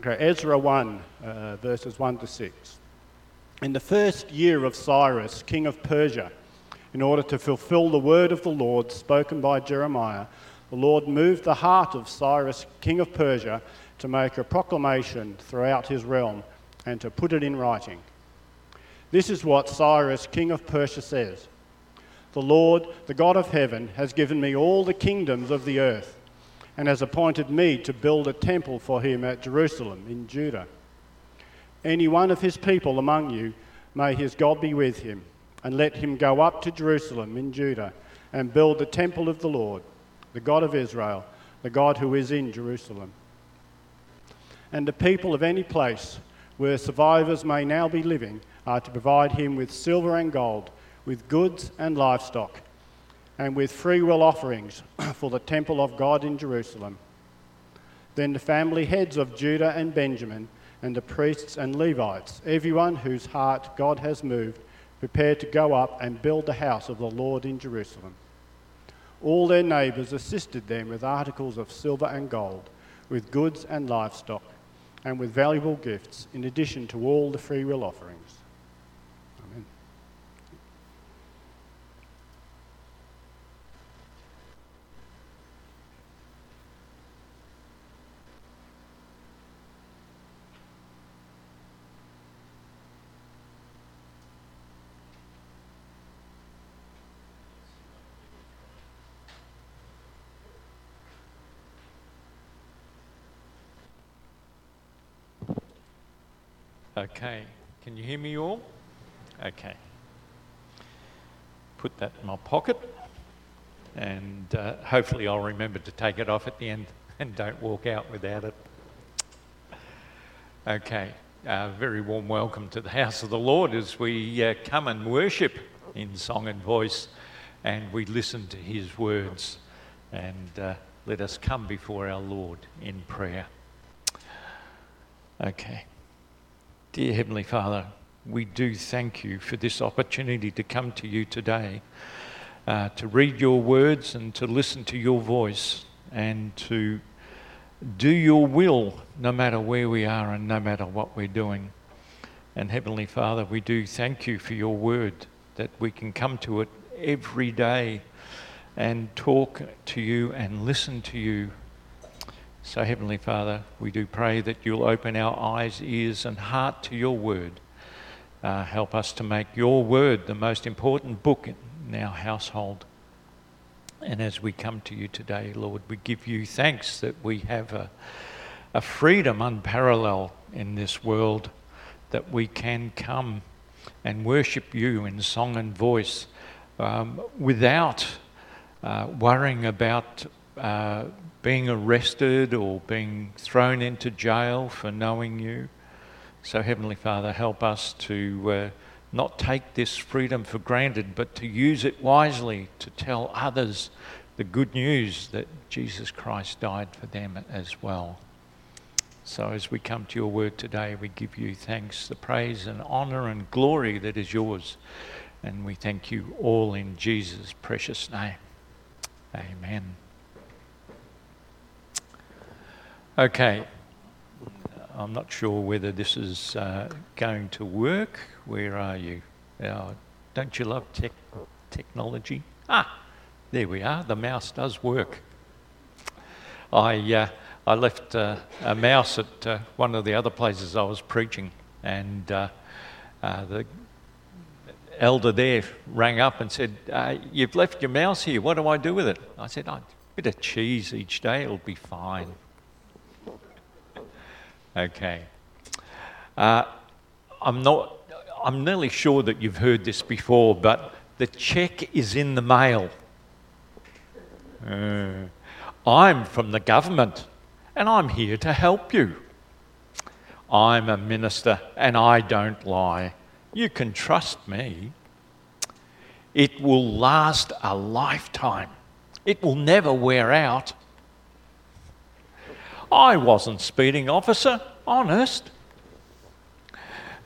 Okay, Ezra 1, uh, verses 1 to 6. In the first year of Cyrus, king of Persia, in order to fulfill the word of the Lord spoken by Jeremiah, the Lord moved the heart of Cyrus, king of Persia, to make a proclamation throughout his realm and to put it in writing. This is what Cyrus, king of Persia, says The Lord, the God of heaven, has given me all the kingdoms of the earth and has appointed me to build a temple for him at Jerusalem in Judah. Any one of his people among you, may his God be with him, and let him go up to Jerusalem in Judah and build the temple of the Lord, the God of Israel, the God who is in Jerusalem. And the people of any place where survivors may now be living are to provide him with silver and gold, with goods and livestock and with freewill offerings for the temple of God in Jerusalem. Then the family heads of Judah and Benjamin, and the priests and Levites, everyone whose heart God has moved, prepared to go up and build the house of the Lord in Jerusalem. All their neighbours assisted them with articles of silver and gold, with goods and livestock, and with valuable gifts, in addition to all the freewill offerings. Okay, can you hear me all? Okay. Put that in my pocket, and uh, hopefully I'll remember to take it off at the end and don't walk out without it. Okay, uh, very warm welcome to the house of the Lord as we uh, come and worship in song and voice and we listen to his words. And uh, let us come before our Lord in prayer. Okay. Dear Heavenly Father, we do thank you for this opportunity to come to you today, uh, to read your words and to listen to your voice and to do your will no matter where we are and no matter what we're doing. And Heavenly Father, we do thank you for your word that we can come to it every day and talk to you and listen to you so, Heavenly Father, we do pray that you'll open our eyes, ears, and heart to your word. Uh, help us to make your word the most important book in our household. And as we come to you today, Lord, we give you thanks that we have a, a freedom unparalleled in this world, that we can come and worship you in song and voice um, without uh, worrying about. Uh, being arrested or being thrown into jail for knowing you. So, Heavenly Father, help us to uh, not take this freedom for granted, but to use it wisely to tell others the good news that Jesus Christ died for them as well. So, as we come to your word today, we give you thanks, the praise and honor and glory that is yours. And we thank you all in Jesus' precious name. Amen. Okay. I'm not sure whether this is uh, going to work. Where are you? Uh, don't you love tech, technology? Ah, there we are. The mouse does work. I, uh, I left uh, a mouse at uh, one of the other places I was preaching, and uh, the elder there rang up and said, You've left your mouse here. What do I do with it? I said, oh, A bit of cheese each day, it'll be fine. Okay. Uh, I'm not. I'm nearly sure that you've heard this before, but the check is in the mail. Uh, I'm from the government, and I'm here to help you. I'm a minister, and I don't lie. You can trust me. It will last a lifetime. It will never wear out. I wasn't speeding, officer, honest.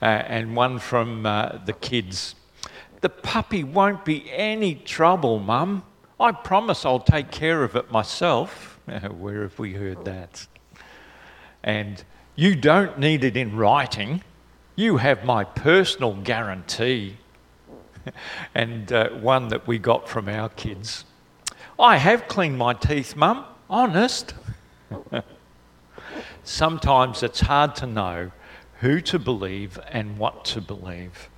Uh, and one from uh, the kids. The puppy won't be any trouble, Mum. I promise I'll take care of it myself. Where have we heard that? And You don't need it in writing. You have my personal guarantee. and uh, one that we got from our kids. I have cleaned my teeth, Mum. Honest. Sometimes it's hard to know who to believe and what to believe.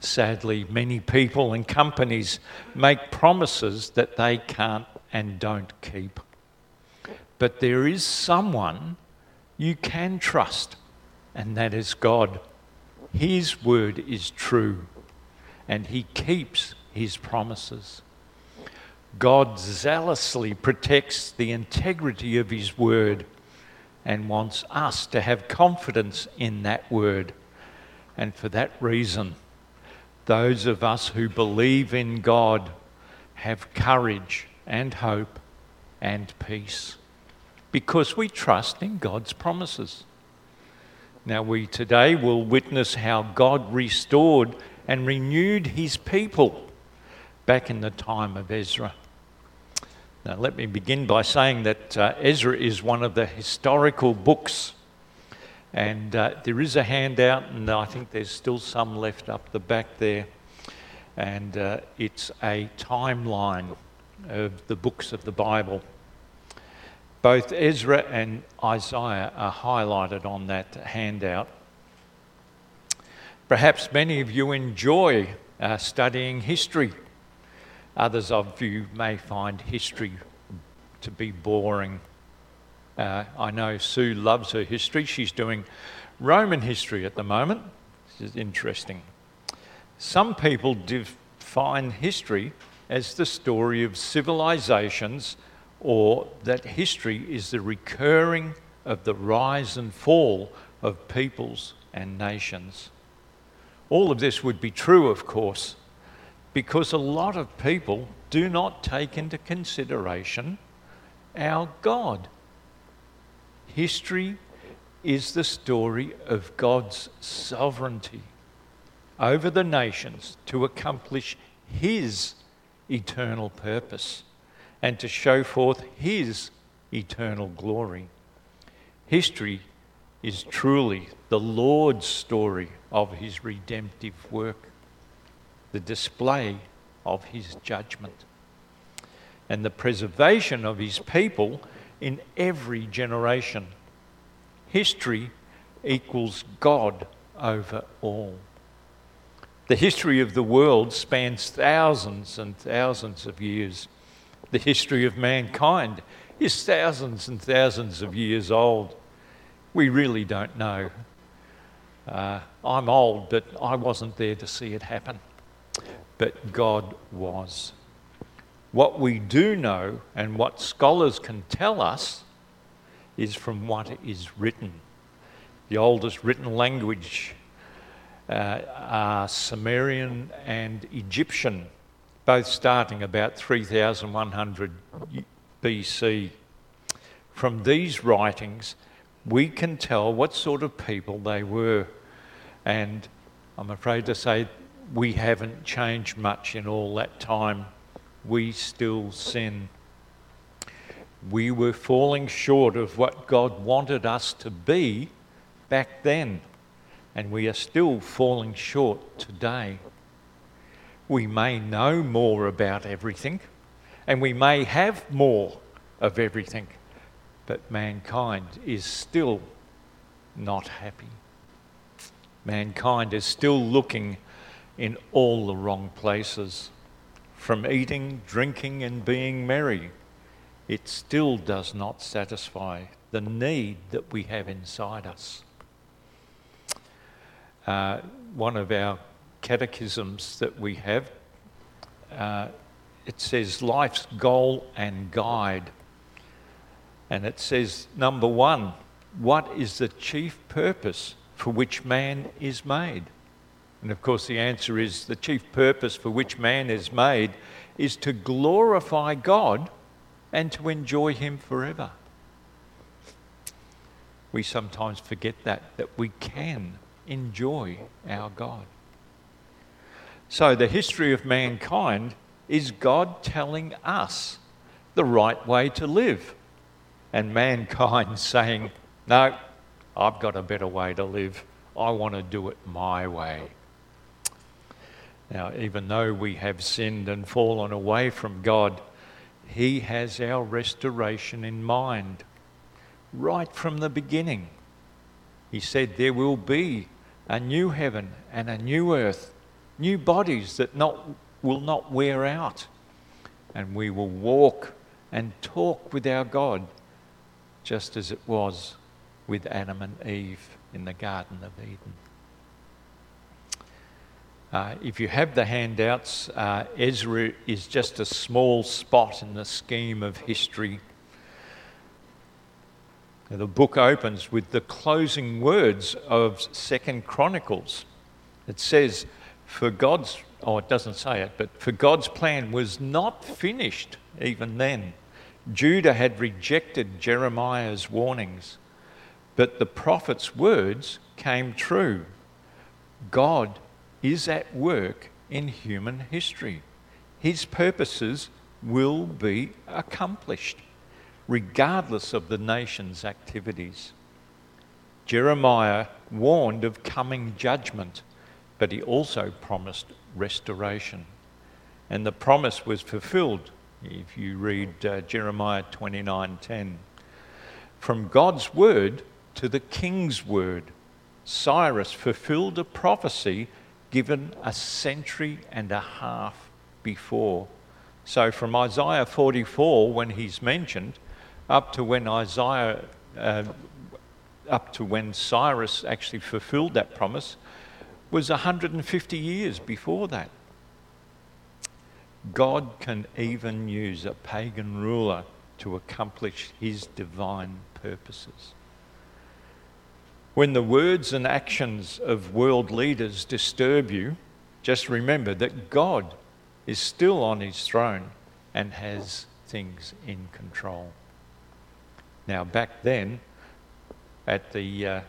Sadly, many people and companies make promises that they can't and don't keep. But there is someone you can trust, and that is God. His word is true, and He keeps His promises. God zealously protects the integrity of His word and wants us to have confidence in that word. And for that reason, those of us who believe in God have courage and hope and peace because we trust in God's promises. Now, we today will witness how God restored and renewed his people back in the time of Ezra. Now, let me begin by saying that uh, Ezra is one of the historical books. And uh, there is a handout, and I think there's still some left up the back there. And uh, it's a timeline of the books of the Bible. Both Ezra and Isaiah are highlighted on that handout. Perhaps many of you enjoy uh, studying history. Others of you may find history to be boring. Uh, I know Sue loves her history. She's doing Roman history at the moment. This is interesting. Some people define history as the story of civilizations or that history is the recurring of the rise and fall of peoples and nations. All of this would be true, of course, because a lot of people do not take into consideration our God. History is the story of God's sovereignty over the nations to accomplish His eternal purpose and to show forth His eternal glory. History is truly the Lord's story of His redemptive work the display of his judgment and the preservation of his people in every generation. History equals God over all. The history of the world spans thousands and thousands of years. The history of mankind is thousands and thousands of years old. We really don't know. Uh, I'm old, but I wasn't there to see it happen but God was. What we do know and what scholars can tell us is from what is written. The oldest written language uh, are Sumerian and Egyptian, both starting about 3100 BC. From these writings, we can tell what sort of people they were. And I'm afraid to say we haven't changed much in all that time. We still sin. We were falling short of what God wanted us to be back then, and we are still falling short today. We may know more about everything, and we may have more of everything, but mankind is still not happy. Mankind is still looking in all the wrong places. From eating, drinking, and being merry, it still does not satisfy the need that we have inside us. Uh, one of our catechisms that we have, uh, it says life's goal and guide. And it says, number one, what is the chief purpose for which man is made? And of course, the answer is the chief purpose for which man is made is to glorify God and to enjoy Him forever. We sometimes forget that, that we can enjoy our God. So, the history of mankind is God telling us the right way to live, and mankind saying, No, I've got a better way to live. I want to do it my way. Now, even though we have sinned and fallen away from God, He has our restoration in mind right from the beginning. He said there will be a new heaven and a new earth, new bodies that not, will not wear out. And we will walk and talk with our God just as it was with Adam and Eve in the Garden of Eden. Uh, if you have the handouts, uh, Ezra is just a small spot in the scheme of history. The book opens with the closing words of Second Chronicles. It says, "For God's oh, it doesn't say it, but for God's plan was not finished even then. Judah had rejected Jeremiah's warnings, but the prophet's words came true. God is at work in human history. His purposes will be accomplished, regardless of the nation's activities. Jeremiah warned of coming judgment, but he also promised restoration. And the promise was fulfilled if you read uh, Jeremiah 29:10. From God's word to the king's word, Cyrus fulfilled a prophecy given a century and a half before. So from Isaiah 44, when he's mentioned, up to when Isaiah, uh, up to when Cyrus actually fulfilled that promise, was 150 years before that. God can even use a pagan ruler to accomplish his divine purposes. When the words and actions of world leaders disturb you, just remember that God is still on his throne and has things in control. Now, back then, at the, uh,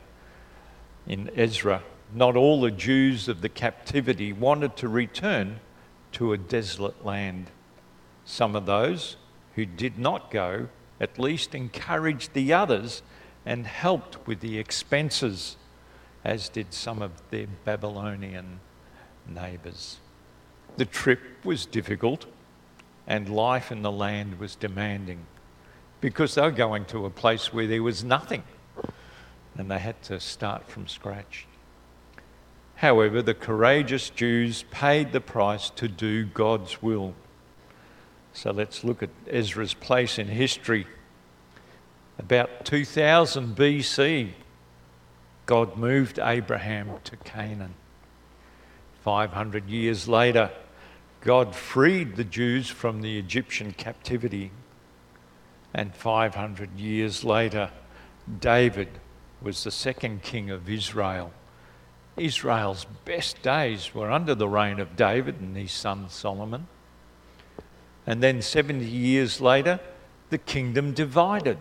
in Ezra, not all the Jews of the captivity wanted to return to a desolate land. Some of those who did not go at least encouraged the others and helped with the expenses, as did some of their Babylonian neighbours. The trip was difficult, and life in the land was demanding because they were going to a place where there was nothing and they had to start from scratch. However, the courageous Jews paid the price to do God's will. So let's look at Ezra's place in history about 2000 BC, God moved Abraham to Canaan. 500 years later, God freed the Jews from the Egyptian captivity. And 500 years later, David was the second king of Israel. Israel's best days were under the reign of David and his son Solomon. And then 70 years later, the kingdom divided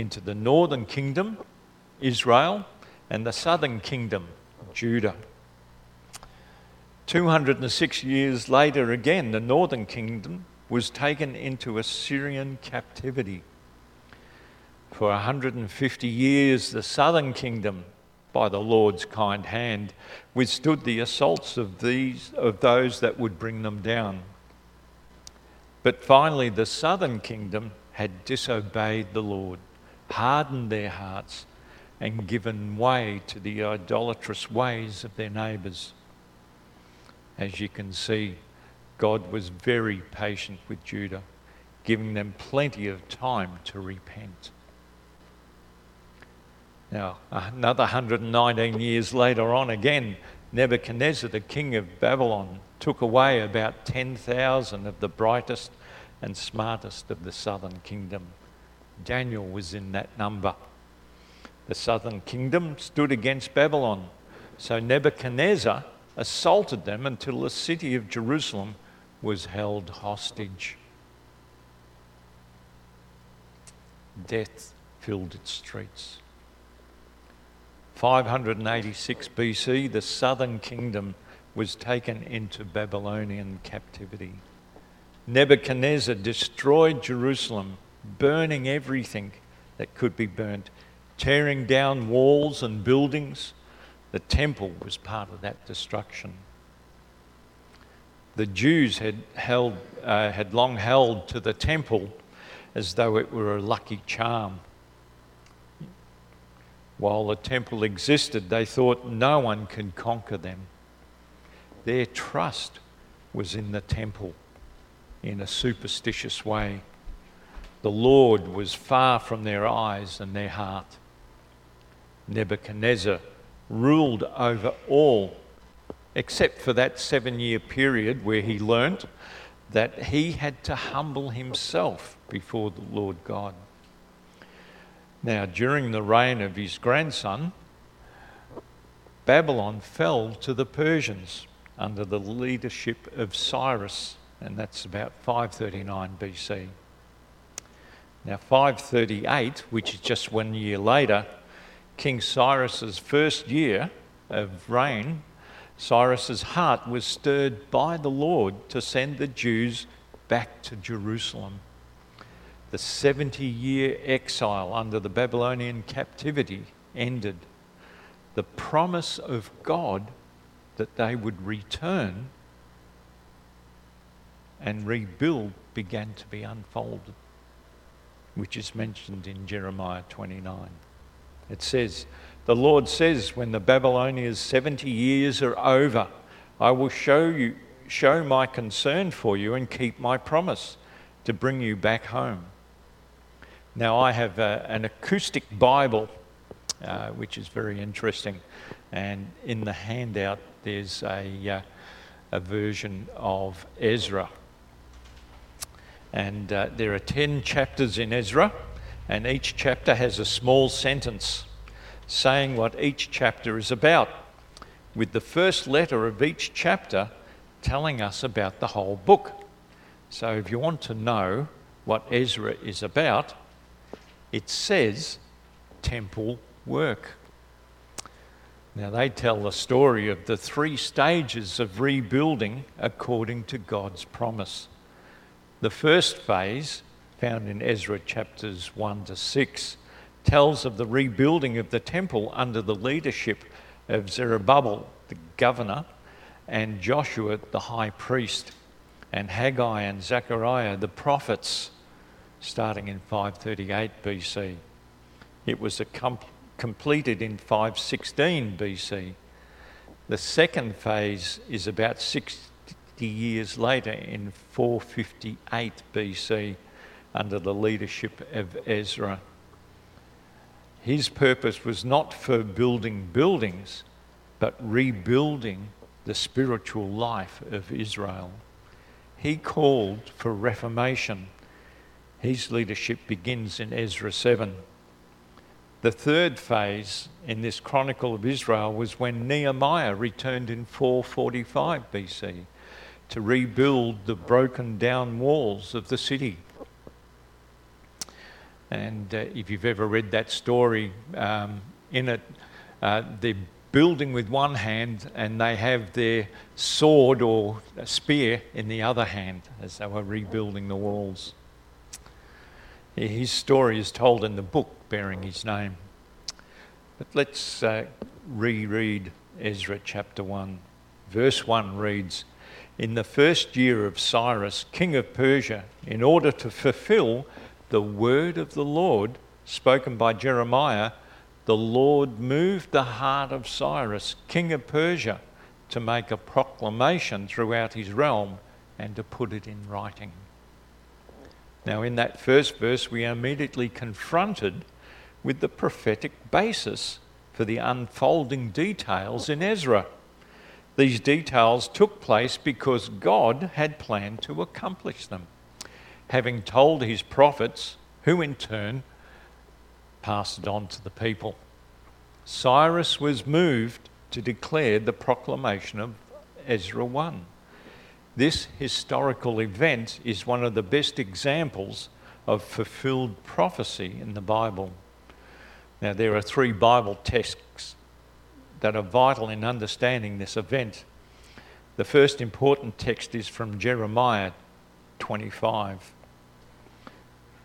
into the northern kingdom, Israel, and the southern kingdom, Judah. 206 years later, again, the northern kingdom was taken into Assyrian captivity. For 150 years, the southern kingdom, by the Lord's kind hand, withstood the assaults of, these, of those that would bring them down. But finally, the southern kingdom had disobeyed the Lord hardened their hearts and given way to the idolatrous ways of their neighbours. As you can see, God was very patient with Judah, giving them plenty of time to repent. Now, another 119 years later on, again, Nebuchadnezzar, the king of Babylon, took away about 10,000 of the brightest and smartest of the southern kingdom. Daniel was in that number. The southern kingdom stood against Babylon. So Nebuchadnezzar assaulted them until the city of Jerusalem was held hostage. Death filled its streets. 586 BC, the southern kingdom was taken into Babylonian captivity. Nebuchadnezzar destroyed Jerusalem burning everything that could be burnt, tearing down walls and buildings. The temple was part of that destruction. The Jews had, held, uh, had long held to the temple as though it were a lucky charm. While the temple existed, they thought no one can conquer them. Their trust was in the temple in a superstitious way. The Lord was far from their eyes and their heart. Nebuchadnezzar ruled over all, except for that seven year period where he learnt that he had to humble himself before the Lord God. Now, during the reign of his grandson, Babylon fell to the Persians under the leadership of Cyrus, and that's about 539 BC. Now, 538, which is just one year later, King Cyrus's first year of reign, Cyrus's heart was stirred by the Lord to send the Jews back to Jerusalem the 70 year exile under the Babylonian captivity ended. The promise of God that they would return and rebuild began to be unfolded, which is mentioned in Jeremiah 29. It says, The Lord says, when the Babylonians' 70 years are over, I will show you show my concern for you and keep my promise to bring you back home. Now, I have a, an acrostic Bible, uh, which is very interesting, and in the handout there's a, uh, a version of Ezra. And uh, there are 10 chapters in Ezra, and each chapter has a small sentence saying what each chapter is about, with the first letter of each chapter telling us about the whole book. So, if you want to know what Ezra is about, it says temple work. Now, they tell the story of the three stages of rebuilding according to God's promise. The first phase, found in Ezra chapters 1 to 6, tells of the rebuilding of the temple under the leadership of Zerubbabel, the governor, and Joshua, the high priest, and Haggai and Zechariah, the prophets starting in 538 BC. It was com- completed in 516 BC. The second phase is about 60 years later in 458 BC under the leadership of Ezra. His purpose was not for building buildings, but rebuilding the spiritual life of Israel. He called for reformation his leadership begins in Ezra 7. The third phase in this chronicle of Israel was when Nehemiah returned in 445 BC to rebuild the broken down walls of the city. And uh, if you've ever read that story, um, in it, uh, they're building with one hand and they have their sword or spear in the other hand as they were rebuilding the walls. His story is told in the book bearing his name. But let's uh, reread Ezra chapter 1. Verse 1 reads In the first year of Cyrus, king of Persia, in order to fulfill the word of the Lord spoken by Jeremiah, the Lord moved the heart of Cyrus, king of Persia, to make a proclamation throughout his realm and to put it in writing. Now, in that first verse, we are immediately confronted with the prophetic basis for the unfolding details in Ezra. These details took place because God had planned to accomplish them, having told his prophets, who in turn passed it on to the people. Cyrus was moved to declare the proclamation of Ezra 1. This historical event is one of the best examples of fulfilled prophecy in the Bible. Now, there are three Bible texts that are vital in understanding this event. The first important text is from Jeremiah 25.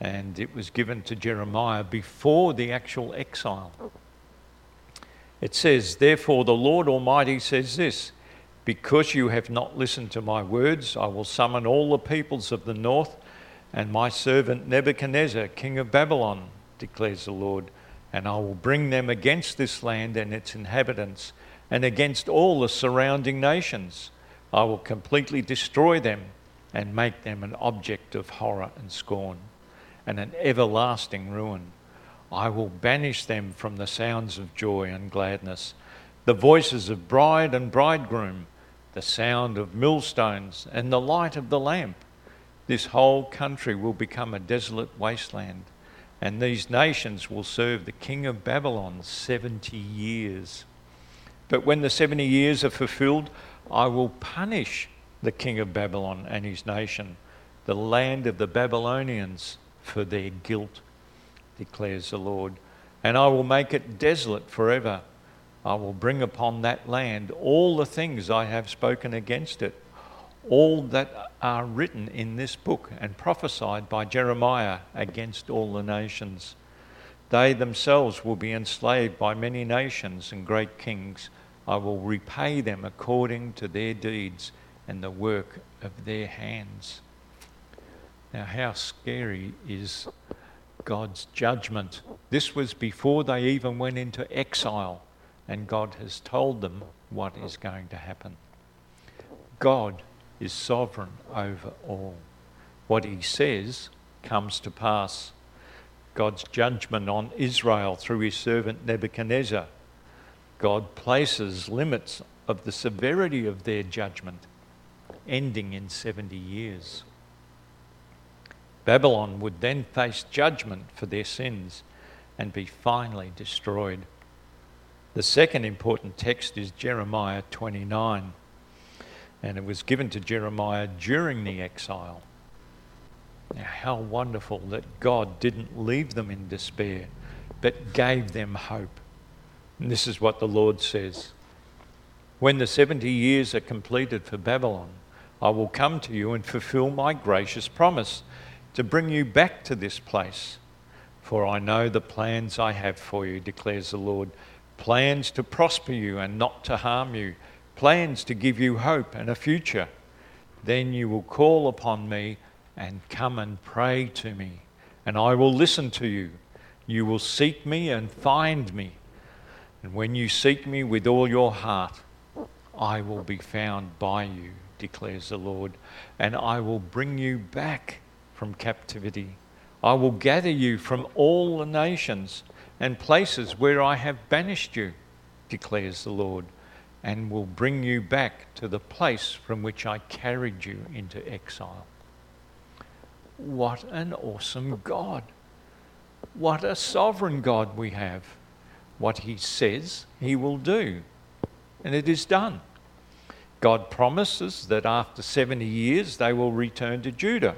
and it was given to Jeremiah before the actual exile. It says, Therefore, the Lord Almighty says this Because you have not listened to my words, I will summon all the peoples of the north and my servant Nebuchadnezzar, king of Babylon, declares the Lord, and I will bring them against this land and its inhabitants, and against all the surrounding nations. I will completely destroy them and make them an object of horror and scorn, and an everlasting ruin. I will banish them from the sounds of joy and gladness, the voices of bride and bridegroom, the sound of millstones, and the light of the lamp. This whole country will become a desolate wasteland, and these nations will serve the king of Babylon 70 years. But when the 70 years are fulfilled, I will punish the king of Babylon and his nation, the land of the Babylonians, for their guilt declares the Lord. And I will make it desolate forever. I will bring upon that land all the things I have spoken against it, all that are written in this book and prophesied by Jeremiah against all the nations. They themselves will be enslaved by many nations and great kings. I will repay them according to their deeds and the work of their hands. Now, how scary is God's judgment. This was before they even went into exile, and God has told them what is going to happen. God is sovereign over all. What he says comes to pass. God's judgment on Israel through his servant Nebuchadnezzar. God places limits of the severity of their judgment, ending in 70 years. Babylon would then face judgment for their sins and be finally destroyed. The second important text is Jeremiah 29, and it was given to Jeremiah during the exile. Now, how wonderful that God didn't leave them in despair, but gave them hope. And this is what the Lord says When the 70 years are completed for Babylon, I will come to you and fulfill my gracious promise to bring you back to this place. For I know the plans I have for you, declares the Lord plans to prosper you and not to harm you, plans to give you hope and a future. Then you will call upon me and come and pray to me, and I will listen to you. You will seek me and find me. And when you seek me with all your heart, I will be found by you, declares the Lord, and I will bring you back from captivity. I will gather you from all the nations and places where I have banished you, declares the Lord, and will bring you back to the place from which I carried you into exile. What an awesome God! What a sovereign God we have. What He says, He will do, and it is done. God promises that after 70 years they will return to Judah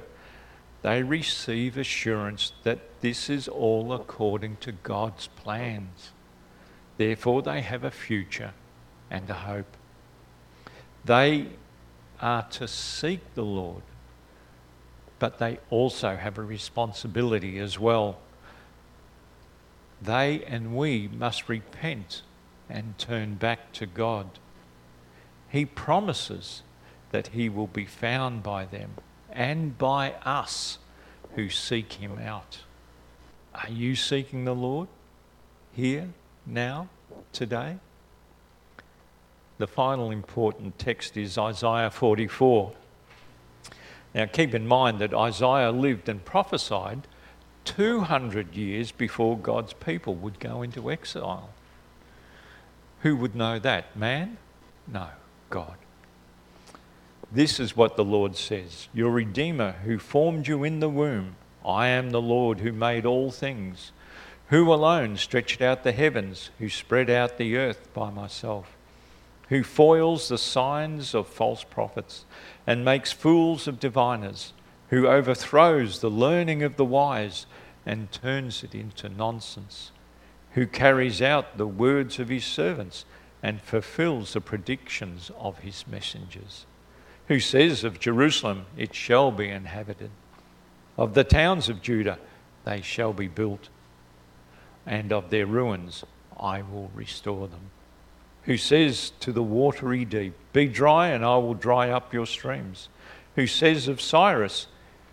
they receive assurance that this is all according to God's plans. Therefore, they have a future and hope. They are to seek the Lord, but they also have a responsibility as well. They and we must repent and turn back to God. He promises that He will be found by them and by us who seek him out. Are you seeking the Lord here, now, today? The final important text is Isaiah 44. Now, keep in mind that Isaiah lived and prophesied 200 years before God's people would go into exile. Who would know that? Man? No, God. This is what the Lord says Your Redeemer, who formed you in the womb, I am the Lord who made all things, who alone stretched out the heavens, who spread out the earth by myself, who foils the signs of false prophets and makes fools of diviners, who overthrows the learning of the wise and turns it into nonsense, who carries out the words of his servants and fulfills the predictions of his messengers who says of Jerusalem, It shall be inhabited, of the towns of Judah, they shall be built, and of their ruins I will restore them. Who says to the watery deep, Be dry, and I will dry up your streams. Who says of Cyrus,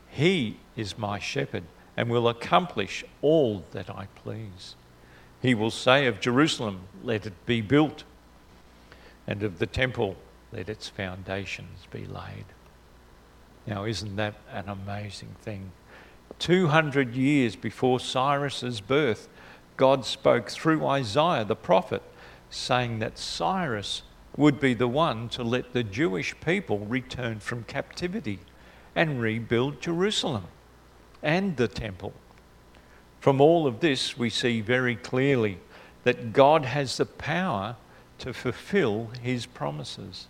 He is my shepherd, and will accomplish all that I please. He will say of Jerusalem, Let it be built, and of the temple, Let its foundations be laid. Now, isn't that an amazing thing? 200 years before Cyrus's birth, God spoke through Isaiah the prophet, saying that Cyrus would be the one to let the Jewish people return from captivity and rebuild Jerusalem and the temple. From all of this, we see very clearly that God has the power to fulfill his promises.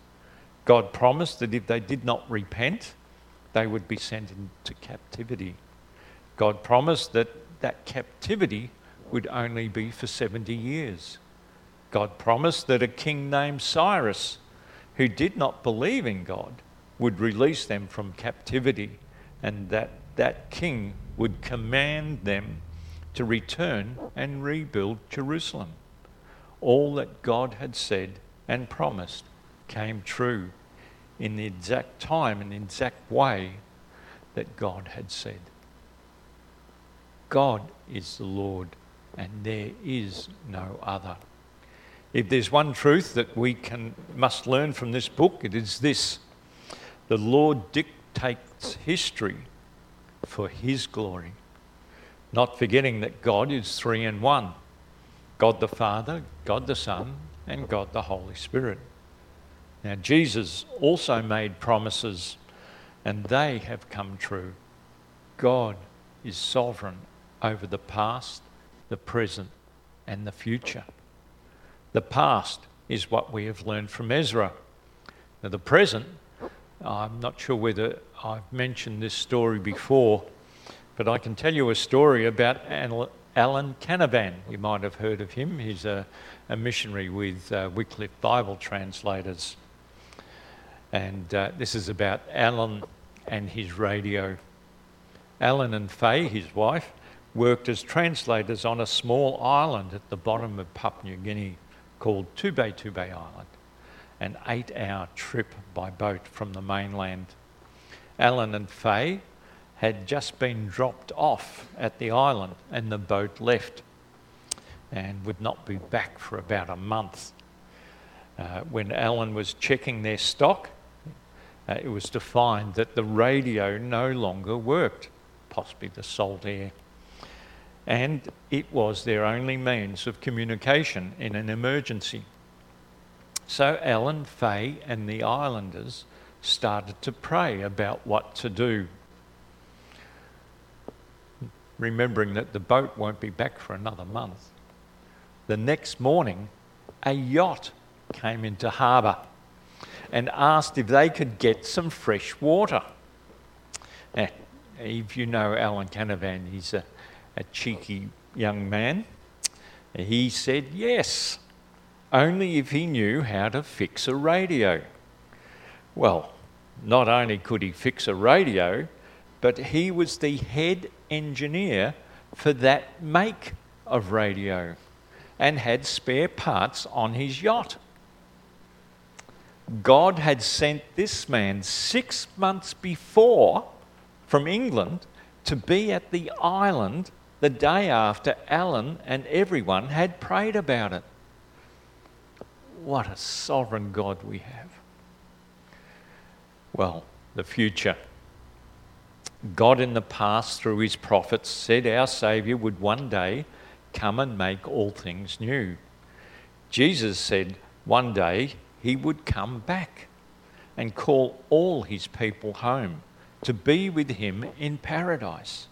God promised that if they did not repent, they would be sent into captivity. God promised that that captivity would only be for 70 years. God promised that a king named Cyrus, who did not believe in God, would release them from captivity and that that king would command them to return and rebuild Jerusalem. All that God had said and promised came true in the exact time and exact way that God had said. God is the Lord, and there is no other. If there's one truth that we can, must learn from this book, it is this the Lord dictates history for His glory, not forgetting that God is three in one God the Father, God the Son, and God the Holy Spirit. Now, Jesus also made promises, and they have come true. God is sovereign over the past, the present, and the future. The past is what we have learned from Ezra. Now, the present, I'm not sure whether I've mentioned this story before, but I can tell you a story about Alan Canavan. You might have heard of him. He's a, a missionary with uh, Wycliffe Bible translators. And uh, this is about Alan and his radio. Alan and Faye, his wife, worked as translators on a small island at the bottom of Papua New Guinea called Tubetube Island, an eight hour trip by boat from the mainland. Alan and Faye had just been dropped off at the island and the boat left and would not be back for about a month. Uh, when Alan was checking their stock, uh, it was to find that the radio no longer worked, possibly the salt air. And it was their only means of communication in an emergency. So Alan, Faye, and the islanders started to pray about what to do, remembering that the boat won't be back for another month. The next morning, a yacht came into harbour and asked if they could get some fresh water. Now, if you know Alan Canavan, he's a, a cheeky young man. He said yes, only if he knew how to fix a radio. Well, not only could he fix a radio, but he was the head engineer for that make of radio and had spare parts on his yacht. God had sent this man six months before from England to be at the island the day after Alan and everyone had prayed about it. What a sovereign God we have. Well, the future. God in the past, through his prophets, said our Saviour would one day come and make all things new. Jesus said one day he would come back and call all his people home to be with him in paradise.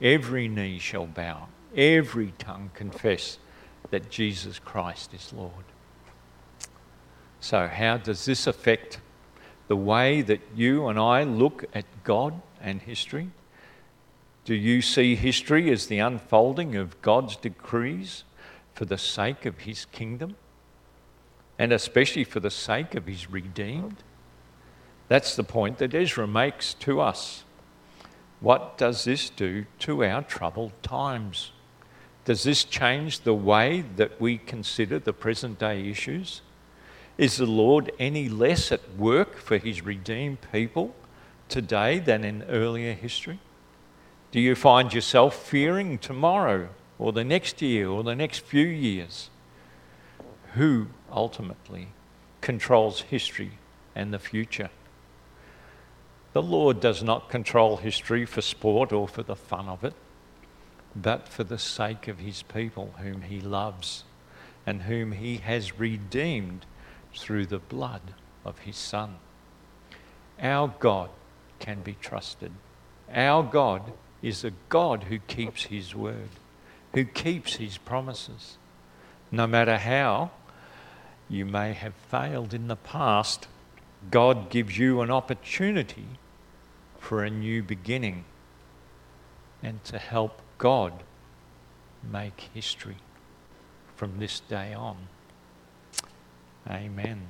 Every knee shall bow, every tongue confess that Jesus Christ is Lord. So, how does this affect the way that you and I look at God and history? Do you see history as the unfolding of God's decrees for the sake of his kingdom? and especially for the sake of his redeemed. That's the point that Ezra makes to us. What does this do to our troubled times? Does this change the way that we consider the present day issues? Is the Lord any less at work for his redeemed people today than in earlier history? Do you find yourself fearing tomorrow or the next year or the next few years? Who ultimately controls history and the future? The Lord does not control history for sport or for the fun of it, but for the sake of his people whom he loves and whom he has redeemed through the blood of his Son. Our God can be trusted. Our God is a God who keeps his word, who keeps his promises. No matter how you may have failed in the past, God gives you an opportunity for a new beginning and to help God make history from this day on. Amen.